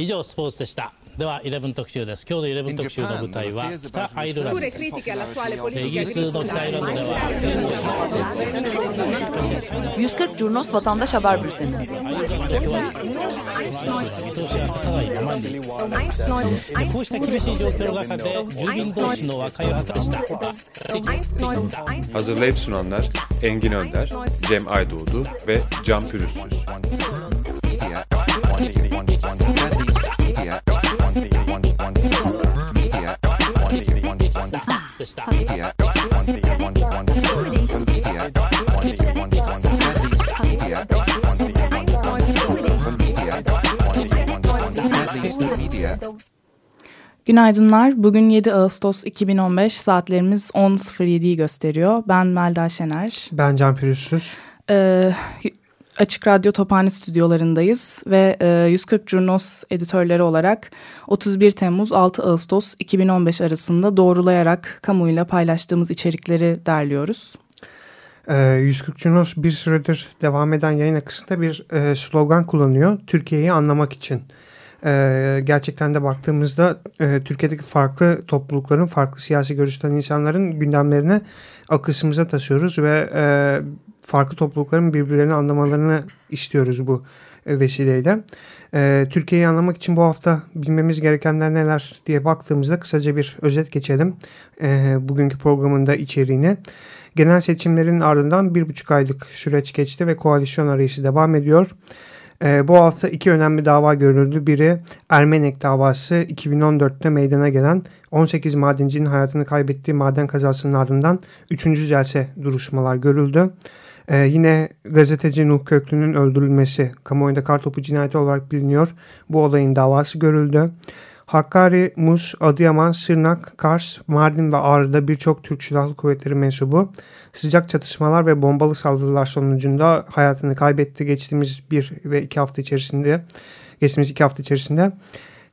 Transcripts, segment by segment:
以上スポーツでしたでは11特集です今日の11特集の舞台は北アイルランドですイギリスの北アイルランドでは140 Curnos Vatandaş Haber Bülteni. Hazırlayıp sunanlar Engin Önder, Cem Aydoğdu ve Can Pürüzsüz. Günaydınlar. Bugün 7 Ağustos 2015 saatlerimiz 10.07'yi gösteriyor. Ben Melda Şener. Ben Can Pürüzsüz. Ee, Açık Radyo Tophane stüdyolarındayız ve e, 140 Curnos editörleri olarak 31 Temmuz 6 Ağustos 2015 arasında doğrulayarak kamuyla paylaştığımız içerikleri derliyoruz. E, 140 Curnos bir süredir devam eden yayın akışında bir e, slogan kullanıyor. Türkiye'yi anlamak için. E, gerçekten de baktığımızda e, Türkiye'deki farklı toplulukların, farklı siyasi görüşten insanların gündemlerini akışımıza taşıyoruz ve e, farklı toplulukların birbirlerini anlamalarını istiyoruz bu e, vesileyle. E, Türkiye'yi anlamak için bu hafta bilmemiz gerekenler neler diye baktığımızda kısaca bir özet geçelim. E, bugünkü programında içeriğini. Genel seçimlerin ardından bir buçuk aylık süreç geçti ve koalisyon arayışı devam ediyor. Bu hafta iki önemli dava görüldü. Biri Ermenek davası 2014'te meydana gelen 18 madencinin hayatını kaybettiği maden kazasının ardından 3. celse duruşmalar görüldü. Ee, yine gazeteci Nuh Köklü'nün öldürülmesi kamuoyunda kartopu cinayeti olarak biliniyor. Bu olayın davası görüldü. Hakkari, Mus, Adıyaman, Sırnak, Kars, Mardin ve Ağrı'da birçok Türk Silahlı Kuvvetleri mensubu sıcak çatışmalar ve bombalı saldırılar sonucunda hayatını kaybetti geçtiğimiz bir ve iki hafta içerisinde. Geçtiğimiz iki hafta içerisinde.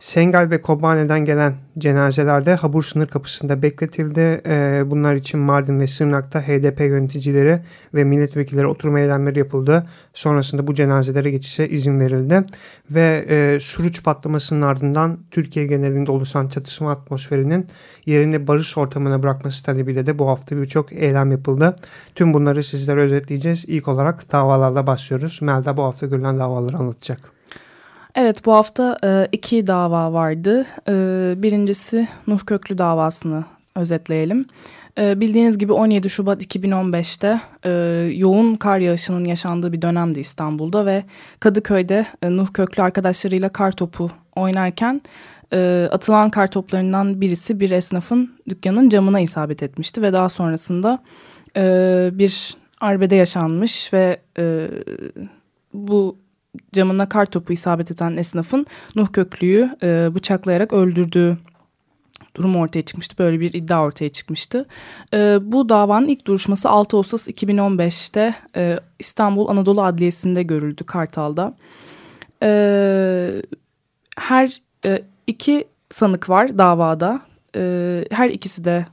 Sengal ve Kobane'den gelen cenazelerde Habur sınır kapısında bekletildi. Ee, bunlar için Mardin ve Sırnak'ta HDP yöneticileri ve milletvekilleri oturma eylemleri yapıldı. Sonrasında bu cenazelere geçişe izin verildi. Ve e, Suruç patlamasının ardından Türkiye genelinde oluşan çatışma atmosferinin yerini barış ortamına bırakması talebiyle de bu hafta birçok eylem yapıldı. Tüm bunları sizlere özetleyeceğiz. İlk olarak davalarla başlıyoruz. Melda bu hafta görülen davaları anlatacak. Evet bu hafta e, iki dava vardı. E, birincisi Nuh Köklü davasını özetleyelim. E, bildiğiniz gibi 17 Şubat 2015'te e, yoğun kar yağışının yaşandığı bir dönemdi İstanbul'da ve Kadıköy'de e, Nuh Köklü arkadaşlarıyla kar topu oynarken e, atılan kar toplarından birisi bir esnafın dükkanın camına isabet etmişti ve daha sonrasında e, bir arbede yaşanmış ve e, bu camına kar topu isabet eden esnafın Nuh Köklü'yü e, bıçaklayarak öldürdüğü durum ortaya çıkmıştı. Böyle bir iddia ortaya çıkmıştı. E, bu davanın ilk duruşması 6 Ağustos 2015'te e, İstanbul Anadolu Adliyesi'nde görüldü Kartal'da. E, her e, iki sanık var davada. E, her ikisi de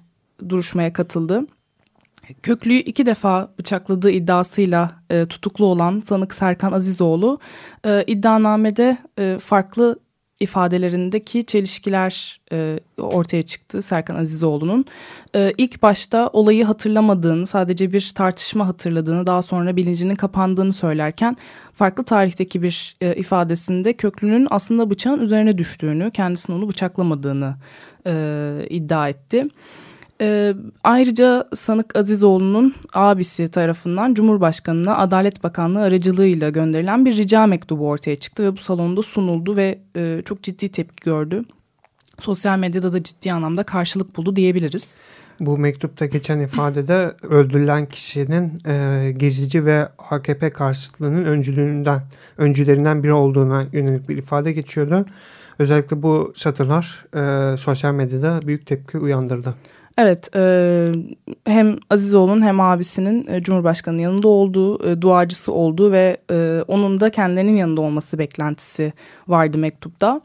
duruşmaya katıldı. Köklüyü iki defa bıçakladığı iddiasıyla e, tutuklu olan sanık Serkan Azizoğlu e, iddianamede e, farklı ifadelerindeki çelişkiler e, ortaya çıktı Serkan Azizoğlu'nun. E, ilk başta olayı hatırlamadığını, sadece bir tartışma hatırladığını, daha sonra bilincinin kapandığını söylerken farklı tarihteki bir e, ifadesinde Köklü'nün aslında bıçağın üzerine düştüğünü, kendisinin onu bıçaklamadığını e, iddia etti. Ayrıca sanık Azizoğlu'nun abisi tarafından Cumhurbaşkanı'na Adalet Bakanlığı aracılığıyla gönderilen bir rica mektubu ortaya çıktı ve bu salonda sunuldu ve e, çok ciddi tepki gördü. Sosyal medyada da ciddi anlamda karşılık buldu diyebiliriz. Bu mektupta geçen ifadede öldürülen kişinin e, gezici ve AKP karşıtlığının öncülüğünden, öncülerinden biri olduğuna yönelik bir ifade geçiyordu. Özellikle bu satırlar e, sosyal medyada büyük tepki uyandırdı. Evet e, hem Azizoğlu'nun hem abisinin e, Cumhurbaşkanı'nın yanında olduğu, e, duacısı olduğu ve e, onun da kendilerinin yanında olması beklentisi vardı mektupta.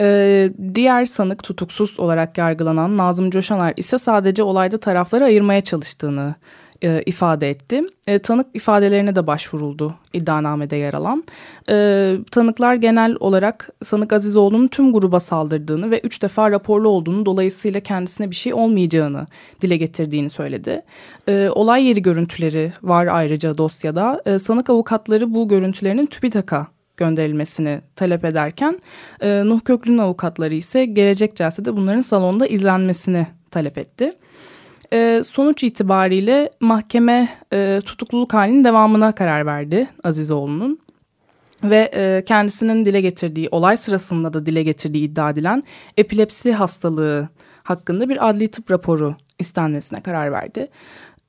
E, diğer sanık tutuksuz olarak yargılanan Nazım Coşaner ise sadece olayda tarafları ayırmaya çalıştığını e, ifade etti. E, tanık ifadelerine de başvuruldu iddianamede yer alan. E, tanıklar genel olarak sanık Azizoğlu'nun tüm gruba saldırdığını ve üç defa raporlu olduğunu dolayısıyla kendisine bir şey olmayacağını dile getirdiğini söyledi. E, olay yeri görüntüleri var ayrıca dosyada. E, sanık avukatları bu görüntülerinin TÜBİTAK'a gönderilmesini talep ederken e, Nuh Köklü'nün avukatları ise gelecek celsede bunların salonda izlenmesini talep etti. E, sonuç itibariyle mahkeme e, tutukluluk halinin devamına karar verdi Azizoğlu'nun. Ve e, kendisinin dile getirdiği, olay sırasında da dile getirdiği iddia edilen epilepsi hastalığı hakkında bir adli tıp raporu istenmesine karar verdi.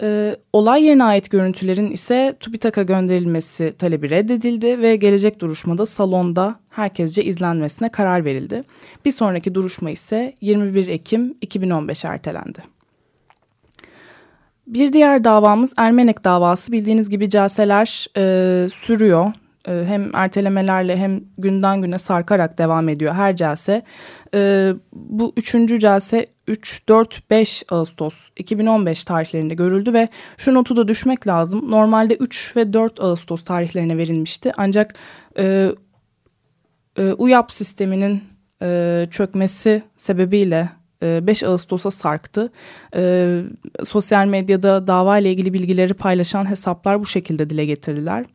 E, olay yerine ait görüntülerin ise TÜBİTAK'a gönderilmesi talebi reddedildi ve gelecek duruşmada salonda herkesce izlenmesine karar verildi. Bir sonraki duruşma ise 21 Ekim 2015 ertelendi. Bir diğer davamız Ermenek davası. Bildiğiniz gibi celseler e, sürüyor. E, hem ertelemelerle hem günden güne sarkarak devam ediyor her celse. E, bu üçüncü celse 3-4-5 Ağustos 2015 tarihlerinde görüldü ve şu notu da düşmek lazım. Normalde 3 ve 4 Ağustos tarihlerine verilmişti. Ancak e, e, UYAP sisteminin e, çökmesi sebebiyle 5 Ağustos'a sarktı. E, sosyal medyada dava ile ilgili bilgileri paylaşan hesaplar bu şekilde dile getirdiler.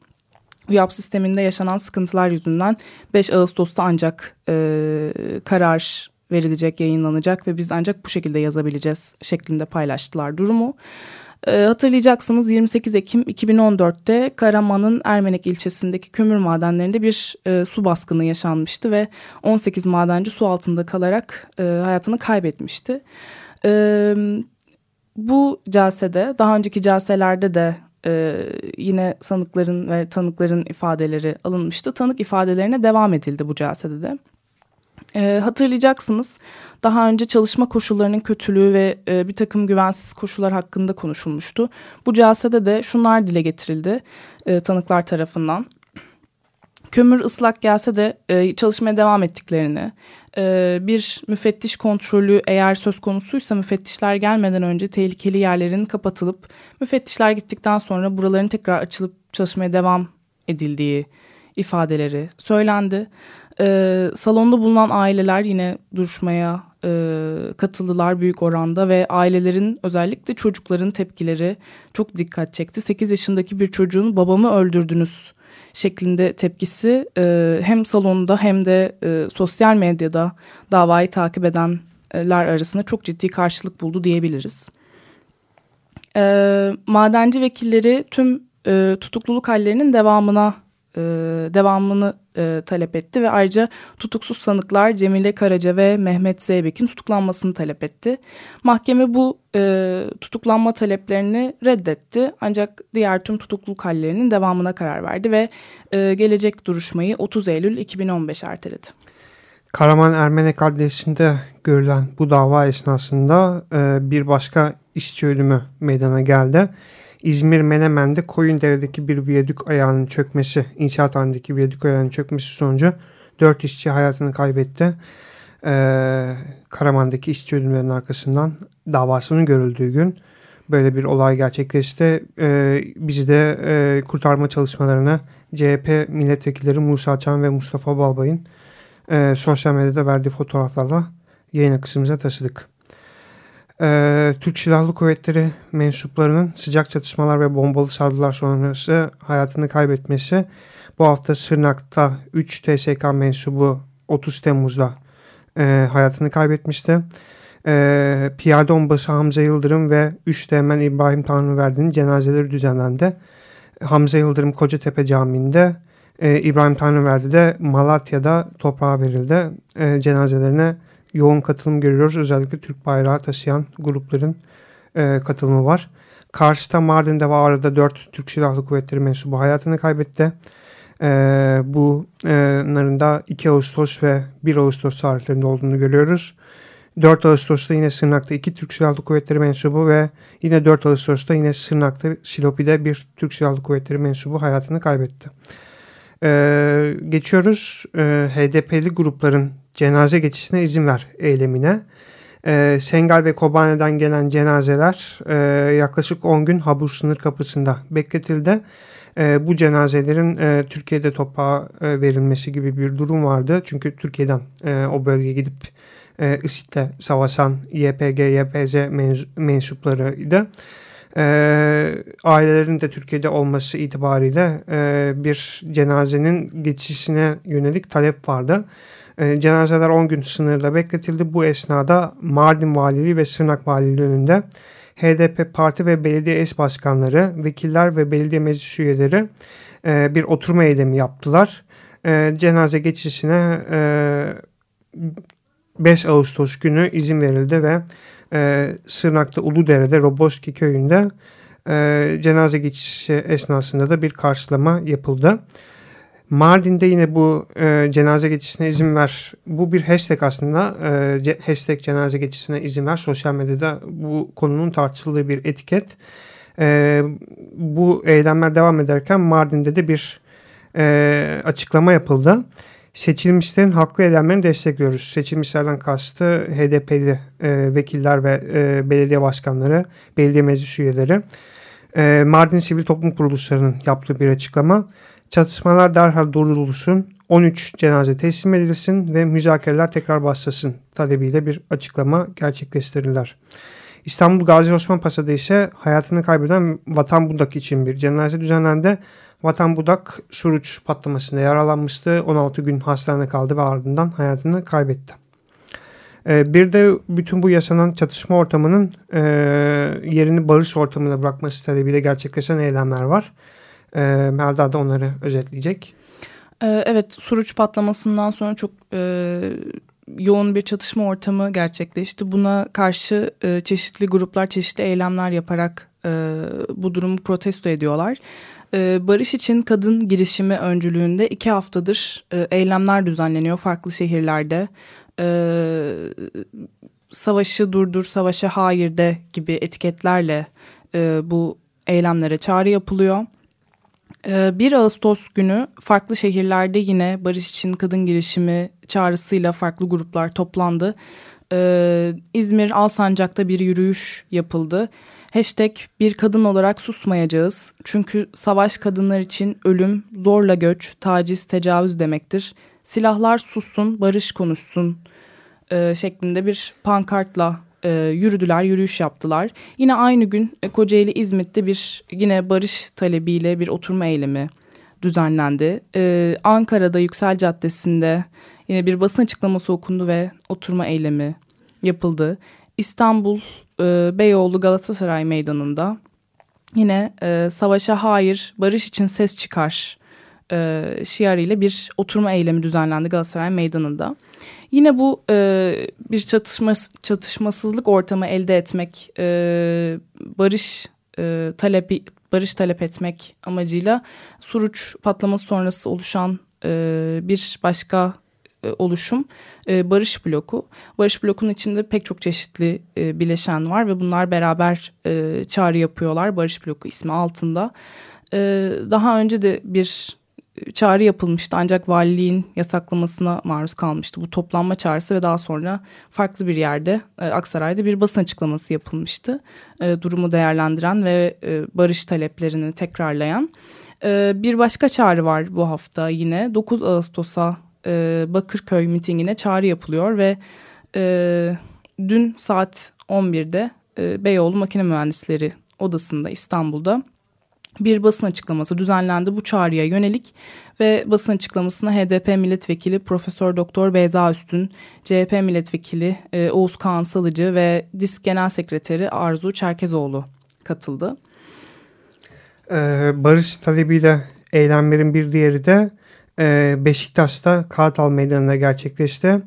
UYAP sisteminde yaşanan sıkıntılar yüzünden 5 Ağustos'ta ancak e, karar verilecek, yayınlanacak ve biz ancak bu şekilde yazabileceğiz şeklinde paylaştılar durumu. E, hatırlayacaksınız 28 Ekim 2014'te Karaman'ın Ermenek ilçesindeki kömür madenlerinde bir e, su baskını yaşanmıştı ve 18 madenci su altında kalarak e, hayatını kaybetmişti. E, bu celsede daha önceki celselerde de e, yine sanıkların ve tanıkların ifadeleri alınmıştı. Tanık ifadelerine devam edildi bu celsede de. E, hatırlayacaksınız daha önce çalışma koşullarının kötülüğü ve e, bir takım güvensiz koşullar hakkında konuşulmuştu. Bu celsede de şunlar dile getirildi e, tanıklar tarafından. Kömür ıslak gelse de e, çalışmaya devam ettiklerini, e, bir müfettiş kontrolü eğer söz konusuysa müfettişler gelmeden önce tehlikeli yerlerin kapatılıp müfettişler gittikten sonra buraların tekrar açılıp çalışmaya devam edildiği ifadeleri söylendi. E, salonda bulunan aileler yine duruşmaya e, katıldılar büyük oranda ve ailelerin özellikle çocukların tepkileri çok dikkat çekti. 8 yaşındaki bir çocuğun babamı öldürdünüz şeklinde tepkisi e, hem salonda hem de e, sosyal medyada davayı takip edenler arasında çok ciddi karşılık buldu diyebiliriz. E, madenci vekilleri tüm e, tutukluluk hallerinin devamına e, devamını e, talep etti ve ayrıca tutuksuz sanıklar Cemile Karaca ve Mehmet Zeybek'in tutuklanmasını talep etti. Mahkeme bu e, tutuklanma taleplerini reddetti ancak diğer tüm tutukluluk hallerinin devamına karar verdi ve e, gelecek duruşmayı 30 Eylül 2015 erteledi. Karaman Ermenek Adliyesi'nde görülen bu dava esnasında e, bir başka işçi ölümü meydana geldi. İzmir Menemen'de Koyundere'deki bir viyadük ayağının çökmesi, inşaat halindeki viyadük ayağının çökmesi sonucu dört işçi hayatını kaybetti. Ee, Karaman'daki işçi ölümlerinin arkasından davasının görüldüğü gün böyle bir olay gerçekleşti. Ee, biz de e, kurtarma çalışmalarına CHP milletvekilleri Musa Çan ve Mustafa Balbay'ın e, sosyal medyada verdiği fotoğraflarla yayın akışımıza taşıdık e, Türk Silahlı Kuvvetleri mensuplarının sıcak çatışmalar ve bombalı saldırılar sonrası hayatını kaybetmesi bu hafta Sırnak'ta 3 TSK mensubu 30 Temmuz'da e, hayatını kaybetmişti. E, Piyade Onbası Hamza Yıldırım ve 3 Teğmen İbrahim Tanrıverdi'nin cenazeleri düzenlendi. Hamza Yıldırım Kocatepe Camii'nde, e, İbrahim Tanrıverdi de Malatya'da toprağa verildi. E, cenazelerine yoğun katılım görüyoruz. Özellikle Türk bayrağı taşıyan grupların e, katılımı var. Kars'ta, Mardin'de ve Ağrı'da 4 Türk Silahlı Kuvvetleri mensubu hayatını kaybetti. E, bunların da 2 Ağustos ve 1 Ağustos tarihlerinde olduğunu görüyoruz. 4 Ağustos'ta yine Sırnak'ta 2 Türk Silahlı Kuvvetleri mensubu ve yine 4 Ağustos'ta yine Sırnak'ta Silopi'de bir Türk Silahlı Kuvvetleri mensubu hayatını kaybetti. Ee, geçiyoruz ee, HDP'li grupların cenaze geçişine izin ver eylemine. E, Sengal ve Kobane'den gelen cenazeler e, yaklaşık 10 gün Habur sınır kapısında bekletildi. E, bu cenazelerin e, Türkiye'de toprağa e, verilmesi gibi bir durum vardı. Çünkü Türkiye'den e, o bölgeye gidip e, IŞİD'le savaşan YPG, YPZ mensuplarıydı. E, ailelerin de Türkiye'de olması itibariyle e, bir cenazenin geçişine yönelik talep vardı. E, cenazeler 10 gün sınırla bekletildi. Bu esnada Mardin Valiliği ve Sırnak Valiliği önünde HDP parti ve belediye eş başkanları, vekiller ve belediye meclis üyeleri e, bir oturma eylemi yaptılar. E, cenaze geçişine e, 5 Ağustos günü izin verildi ve e, Sırnak'ta Uludere'de Roboski köyünde e, cenaze geçişi esnasında da bir karşılama yapıldı. Mardin'de yine bu e, cenaze geçişine izin ver. Bu bir hashtag aslında. E, ce, hashtag cenaze geçişine izin ver. Sosyal medyada bu konunun tartışıldığı bir etiket. E, bu eylemler devam ederken Mardin'de de bir e, açıklama yapıldı. Seçilmişlerin haklı eylemlerini destekliyoruz. Seçilmişlerden kastı HDP'li e, vekiller ve e, belediye başkanları, belediye meclis üyeleri. E, Mardin Sivil Toplum Kuruluşları'nın yaptığı bir açıklama. Çatışmalar derhal durdurulsun, 13 cenaze teslim edilsin ve müzakereler tekrar başlasın talebiyle bir açıklama gerçekleştirirler. İstanbul Gazi Osman Pasa'da ise hayatını kaybeden Vatan Budak için bir cenaze düzenlendi. Vatan Budak Suruç patlamasında yaralanmıştı. 16 gün hastanede kaldı ve ardından hayatını kaybetti. Ee, bir de bütün bu yaşanan çatışma ortamının e, yerini barış ortamına bırakması talebiyle gerçekleşen eylemler var. E, Melda da onları özetleyecek. E, evet Suruç patlamasından sonra çok e, yoğun bir çatışma ortamı gerçekleşti. Buna karşı e, çeşitli gruplar çeşitli eylemler yaparak e, bu durumu protesto ediyorlar. E, barış için kadın girişimi öncülüğünde iki haftadır e, eylemler düzenleniyor farklı şehirlerde. E, savaşı durdur, savaşa hayır de gibi etiketlerle bu eylemlere çağrı yapılıyor. 1 ee, Ağustos günü farklı şehirlerde yine barış için kadın girişimi çağrısıyla farklı gruplar toplandı. Ee, İzmir Alsancak'ta bir yürüyüş yapıldı. Hashtag bir kadın olarak susmayacağız. Çünkü savaş kadınlar için ölüm, zorla göç, taciz, tecavüz demektir. Silahlar sussun, barış konuşsun e, şeklinde bir pankartla e, yürüdüler, yürüyüş yaptılar. Yine aynı gün e, Kocaeli İzmit'te bir yine barış talebiyle bir oturma eylemi düzenlendi. E, Ankara'da Yüksel Caddesi'nde yine bir basın açıklaması okundu ve oturma eylemi yapıldı. İstanbul e, Beyoğlu Galatasaray Meydanı'nda yine e, savaşa hayır, barış için ses çıkar e, şiarıyla bir oturma eylemi düzenlendi Galatasaray Meydanı'nda. Yine bu e, bir çatışma çatışmasızlık ortamı elde etmek, e, barış e, talebi barış talep etmek amacıyla Suruç patlaması sonrası oluşan e, bir başka e, oluşum e, Barış Bloku. Barış Bloku'nun içinde pek çok çeşitli e, bileşen var ve bunlar beraber e, çağrı yapıyorlar Barış Bloku ismi altında. E, daha önce de bir çağrı yapılmıştı ancak valiliğin yasaklamasına maruz kalmıştı bu toplanma çağrısı ve daha sonra farklı bir yerde e, Aksaray'da bir basın açıklaması yapılmıştı. E, durumu değerlendiren ve e, barış taleplerini tekrarlayan. Bir başka çağrı var bu hafta yine 9 Ağustos'a Bakırköy mitingine çağrı yapılıyor ve dün saat 11'de e, Beyoğlu Makine Mühendisleri Odası'nda İstanbul'da bir basın açıklaması düzenlendi bu çağrıya yönelik ve basın açıklamasına HDP milletvekili Profesör Doktor Beyza Üstün, CHP milletvekili e, Oğuz Kağan Salıcı ve DİSK Genel Sekreteri Arzu Çerkezoğlu katıldı. Ee, barış talebiyle eylemlerin bir diğeri de e, Beşiktaş'ta Kartal Meydanı'nda gerçekleşti.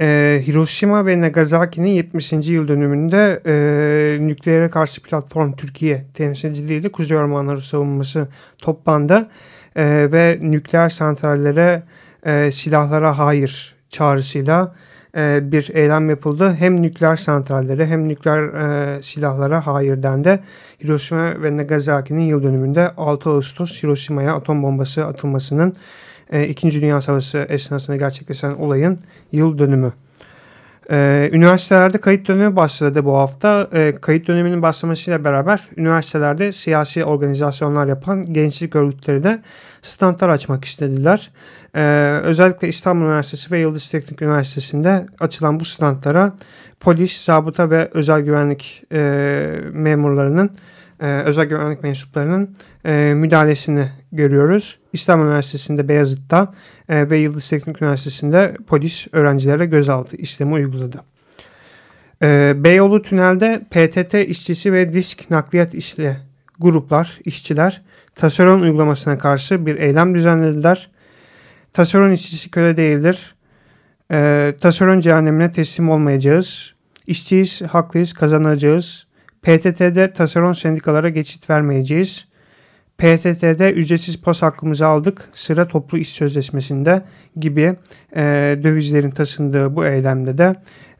E, Hiroşima ve Nagasaki'nin 70. yıl dönümünde e, nükleere karşı platform Türkiye temsilciliğiyle Kuzey Ormanları savunması toplandı. E, ve nükleer santrallere e, silahlara hayır çağrısıyla e, bir eylem yapıldı. Hem nükleer santrallere hem nükleer e, silahlara hayır dendi. Hiroşima ve Nagasaki'nin yıl dönümünde 6 Ağustos Hiroşima'ya atom bombası atılmasının e, İkinci Dünya Savaşı esnasında gerçekleşen olayın yıl dönümü. Ee, üniversitelerde kayıt dönemi başladı bu hafta. Ee, kayıt döneminin başlamasıyla beraber üniversitelerde siyasi organizasyonlar yapan gençlik örgütleri de standlar açmak istediler. Ee, özellikle İstanbul Üniversitesi ve Yıldız Teknik Üniversitesi'nde açılan bu standlara polis, zabıta ve özel güvenlik e, memurlarının, e, özel güvenlik mensuplarının e, müdahalesini görüyoruz. İstanbul Üniversitesi'nde Beyazıt'ta e, ve Yıldız Teknik Üniversitesi'nde polis öğrencilere gözaltı işlemi uyguladı. E, Beyoğlu Tünel'de PTT işçisi ve disk nakliyat işle gruplar, işçiler taşeron uygulamasına karşı bir eylem düzenlediler. Taşeron işçisi köle değildir. E, taşeron cehennemine teslim olmayacağız. İşçiyiz, haklıyız, kazanacağız. PTT'de taşeron sendikalara geçit vermeyeceğiz. PTT'de ücretsiz pas hakkımızı aldık. Sıra toplu iş sözleşmesinde gibi e, dövizlerin taşındığı bu eylemde de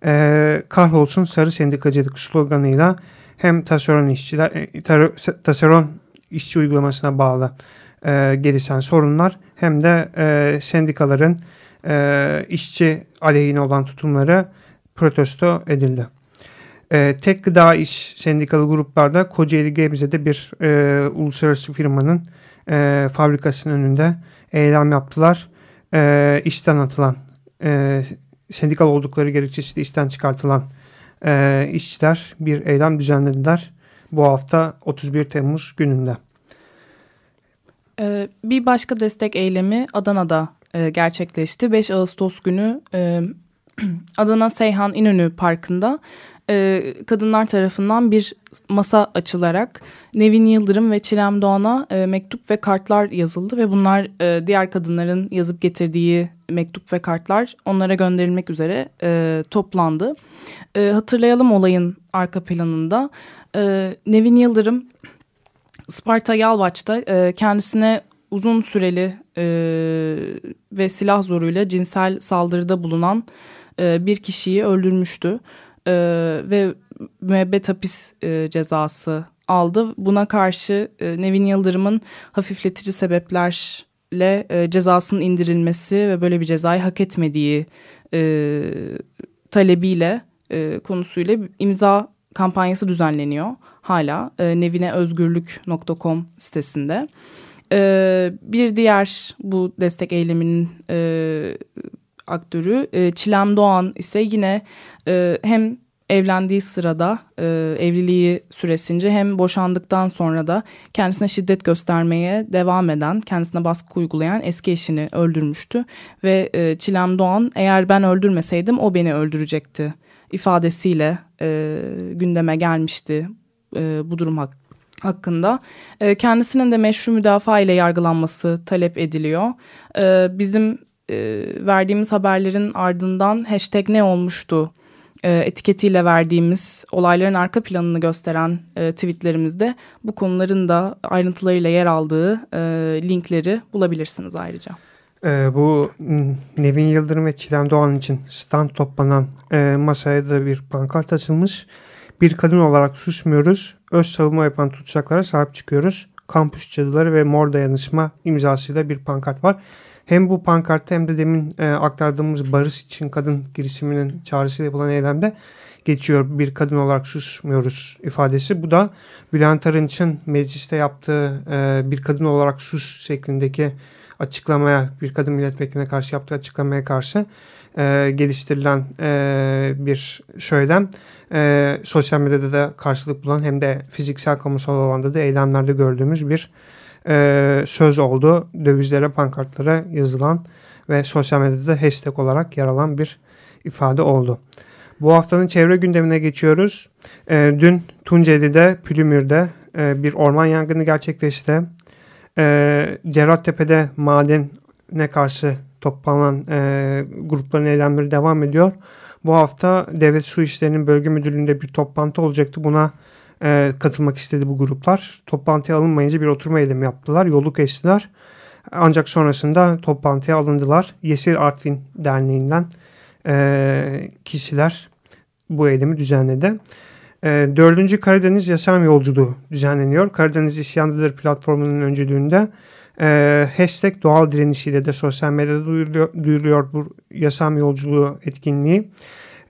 e, kahrolsun sarı sendikacılık sloganıyla hem taşeron işçiler e, taşeron işçi uygulamasına bağlı e, gelişen sorunlar hem de e, sendikaların e, işçi aleyhine olan tutumları protesto edildi. E, tek gıda iş sendikalı gruplarda Kocaeli Gebze'de bir e, uluslararası firmanın e, fabrikasının önünde eylem yaptılar. E, işten atılan, e, sendikal oldukları gerekçesiyle işten çıkartılan e, işçiler bir eylem düzenlediler. Bu hafta 31 Temmuz gününde. Ee, bir başka destek eylemi Adana'da e, gerçekleşti. 5 Ağustos günü e, Adana Seyhan İnönü Parkı'nda e, kadınlar tarafından bir masa açılarak Nevin Yıldırım ve Çilem Doğan'a e, mektup ve kartlar yazıldı ve bunlar e, diğer kadınların yazıp getirdiği mektup ve kartlar onlara gönderilmek üzere e, toplandı. E, hatırlayalım olayın arka planında. E, Nevin Yıldırım Sparta Yalvaç'ta e, kendisine uzun süreli e, ve silah zoruyla cinsel saldırıda bulunan e, bir kişiyi öldürmüştü e, ve müebbet hapis e, cezası aldı. Buna karşı e, Nevin Yıldırım'ın hafifletici sebeplerle e, cezasının indirilmesi ve böyle bir cezayı hak etmediği e, talebiyle e, konusuyla imza kampanyası düzenleniyor hala e, nevineözgürlük.com sitesinde. E, bir diğer bu destek eyleminin e, aktörü e, Çilem Doğan ise yine e, hem evlendiği sırada e, evliliği süresince hem boşandıktan sonra da kendisine şiddet göstermeye devam eden, kendisine baskı uygulayan eski eşini öldürmüştü. Ve e, Çilem Doğan eğer ben öldürmeseydim o beni öldürecekti ifadesiyle e, gündeme gelmişti e, bu durum hak, hakkında. E, kendisinin de meşru müdafaa ile yargılanması talep ediliyor. E, bizim e, verdiğimiz haberlerin ardından hashtag ne olmuştu e, etiketiyle verdiğimiz olayların arka planını gösteren e, tweetlerimizde bu konuların da ayrıntılarıyla yer aldığı e, linkleri bulabilirsiniz ayrıca. E, bu Nevin Yıldırım ve Çilem Doğan için stand toplanan e, masaya da bir pankart açılmış. Bir kadın olarak susmuyoruz. Öz savunma yapan tutsaklara sahip çıkıyoruz. Kampüs cadıları ve mor dayanışma imzasıyla bir pankart var. Hem bu pankartta hem de demin e, aktardığımız Barış için Kadın girişiminin çağrısıyla yapılan eylemde geçiyor. Bir kadın olarak susmuyoruz ifadesi. Bu da Bülent Arınç'ın mecliste yaptığı e, bir kadın olarak sus şeklindeki açıklamaya, bir kadın milletvekiline karşı yaptığı açıklamaya karşı e, geliştirilen e, bir söylem. E, sosyal medyada da karşılık bulan hem de fiziksel kamusal alanda da eylemlerde gördüğümüz bir e, söz oldu. Dövizlere, pankartlara yazılan ve sosyal medyada hashtag olarak yer alan bir ifade oldu. Bu haftanın çevre gündemine geçiyoruz. E, dün Tunceli'de, Pülümür'de e, bir orman yangını gerçekleşti. E, Cerrahtepe'de madene karşı toplanan e, grupların eylemleri devam ediyor. Bu hafta Devlet Su İşleri'nin bölge müdürlüğünde bir toplantı olacaktı. Buna e, katılmak istedi bu gruplar. Toplantıya alınmayınca bir oturma eylemi yaptılar. Yolu kestiler. Ancak sonrasında toplantıya alındılar. Yesir Artvin Derneği'nden e, kişiler bu eylemi düzenledi. E, 4. Karadeniz Yasam Yolculuğu düzenleniyor. Karadeniz İsyandadır platformunun öncülüğünde e, hashtag doğal direnişiyle de sosyal medyada duyuruluyor, duyuruluyor bu yasam yolculuğu etkinliği.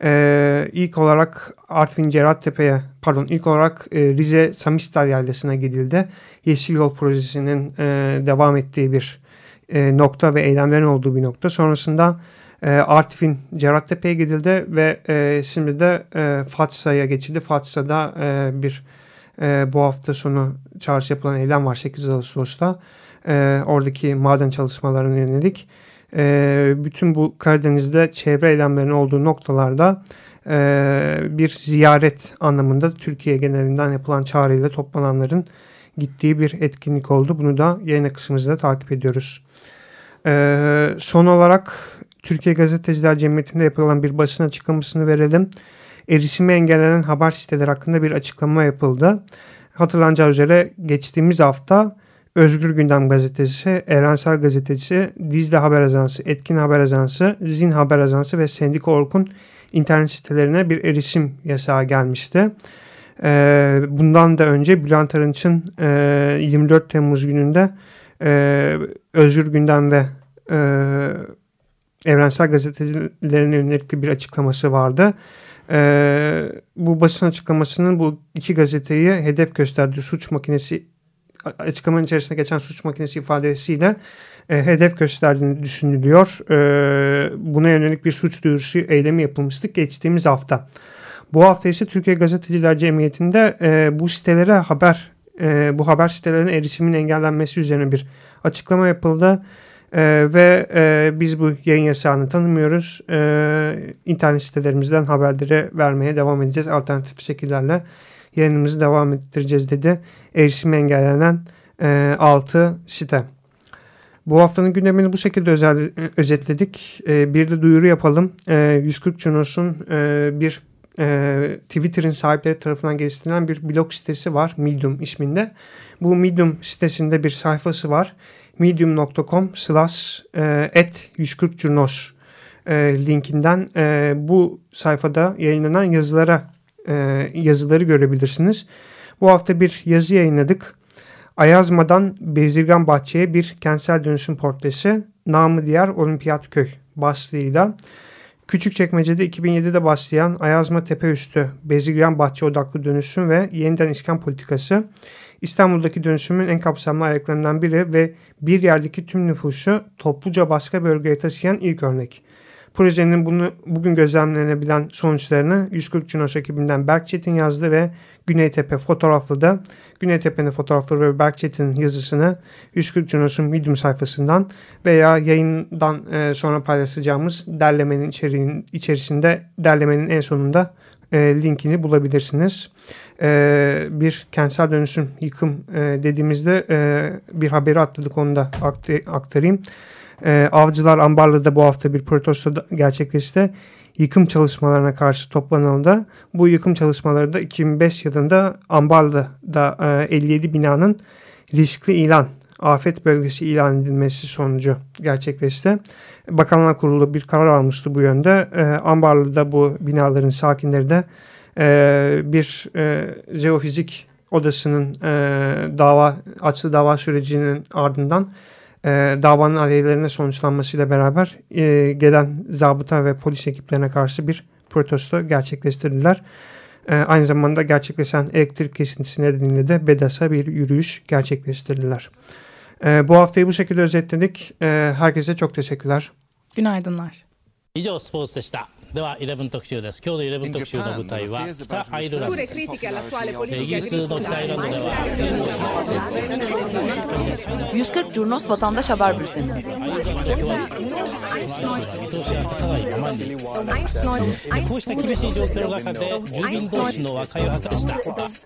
E, ilk olarak Artvin Cerattepe'ye pardon ilk olarak e, Rize Samistar Yaylası'na gidildi. Yeşil Yol Projesi'nin e, devam ettiği bir e, nokta ve eylemlerin olduğu bir nokta. Sonrasında e, Artvin Cerattepe'ye gidildi ve e, şimdi de e, Fatsa'ya geçildi. Fatsa'da e, bir e, bu hafta sonu çağrısı yapılan eylem var 8 Ağustos'ta. E, oradaki maden çalışmalarına yönelik. E, bütün bu Karadeniz'de çevre eylemlerinin olduğu noktalarda e, bir ziyaret anlamında Türkiye genelinden yapılan çağrıyla toplananların gittiği bir etkinlik oldu. Bunu da yayın akışımızda takip ediyoruz. E, son olarak Türkiye Gazeteciler Cemiyeti'nde yapılan bir basın açıklamasını verelim. Erişimi engellenen haber siteleri hakkında bir açıklama yapıldı. Hatırlanacağı üzere geçtiğimiz hafta Özgür Gündem Gazetesi, Evrensel Gazetesi, Dizli Haber Ajansı, Etkin Haber Ajansı, Zin Haber Ajansı ve Sendika Orkun internet sitelerine bir erişim yasağı gelmişti. Ee, bundan da önce Bülent Arınç'ın e, 24 Temmuz gününde e, Özgür Gündem ve e, Evrensel Gazetecilerine yönelik bir açıklaması vardı. Ee, bu basın açıklamasının bu iki gazeteyi hedef gösterdiği suç makinesi açıklamanın içerisinde geçen suç makinesi ifadesiyle e, hedef gösterdiğini düşünülüyor. E, buna yönelik bir suç duyurusu eylemi yapılmıştı geçtiğimiz hafta. Bu hafta ise Türkiye Gazeteciler Cemiyeti'nde e, bu sitelere haber, e, bu haber sitelerine erişimin engellenmesi üzerine bir açıklama yapıldı. Ee, ve e, biz bu yayın yasağını tanımıyoruz. Ee, internet sitelerimizden haberleri vermeye devam edeceğiz. Alternatif şekillerle yayınımızı devam ettireceğiz dedi. Erişim engellenen e, 6 site. Bu haftanın gündemini bu şekilde özel, özetledik. E, bir de duyuru yapalım. E, 140 Cunos'un e, bir e, Twitter'ın sahipleri tarafından geliştirilen bir blog sitesi var. Medium isminde. Bu Medium sitesinde bir sayfası var medium.com slash e, et 140 curnos e, linkinden e, bu sayfada yayınlanan yazılara yazıları görebilirsiniz. Bu hafta bir yazı yayınladık. Ayazma'dan Bezirgan Bahçe'ye bir kentsel dönüşüm portresi namı diğer Olimpiyat Köy başlığıyla Küçükçekmece'de 2007'de başlayan Ayazma Tepe Üstü Bezirgan Bahçe odaklı dönüşüm ve yeniden iskan politikası İstanbul'daki dönüşümün en kapsamlı ayaklarından biri ve bir yerdeki tüm nüfusu topluca başka bölgeye taşıyan ilk örnek. Projenin bunu bugün gözlemlenebilen sonuçlarını 140 Cunos ekibinden Berk Çetin yazdı ve Güneytepe fotoğraflı da Güneytepe'nin fotoğrafları ve Berk Çetin'in yazısını 140 Cunos'un Medium sayfasından veya yayından e, sonra paylaşacağımız derlemenin içeriğin, içerisinde derlemenin en sonunda e, linkini bulabilirsiniz e, bir kentsel dönüşüm yıkım dediğimizde bir haberi atladık onu da aktarayım. E, Avcılar Ambarlı'da bu hafta bir protesto gerçekleşti. Yıkım çalışmalarına karşı toplanıldı. Bu yıkım çalışmaları da 2005 yılında Ambarlı'da e, 57 binanın riskli ilan afet bölgesi ilan edilmesi sonucu gerçekleşti. Bakanlar Kurulu bir karar almıştı bu yönde. E, Ambarlı'da bu binaların sakinleri de e, bir e, jeofizik odasının e, dava açtığı dava sürecinin ardından e, davanın aleyhlerine sonuçlanmasıyla beraber e, gelen zabıta ve polis ekiplerine karşı bir protesto gerçekleştirdiler. E, aynı zamanda gerçekleşen elektrik kesintisi nedeniyle de Bedas'a bir yürüyüş gerçekleştirdiler. E, bu haftayı bu şekilde özetledik. E, herkese çok teşekkürler. Günaydınlar. 以上スポーツでした。 では11特集です今日の11特集の舞台は北アイルランドですイギリスの北アイルランドでは140 Curnos Vatandaş Haber Bülteni こうした厳しい状況の中で住民同士の和解を図りまし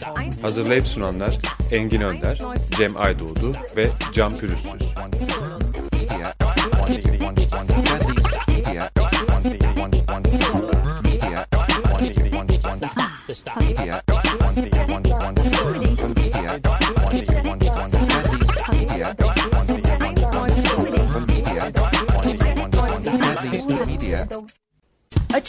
た Hazırlayıp sunanlar Engin Önder, Cem Aydoğdu ve Can Pürüzsüz.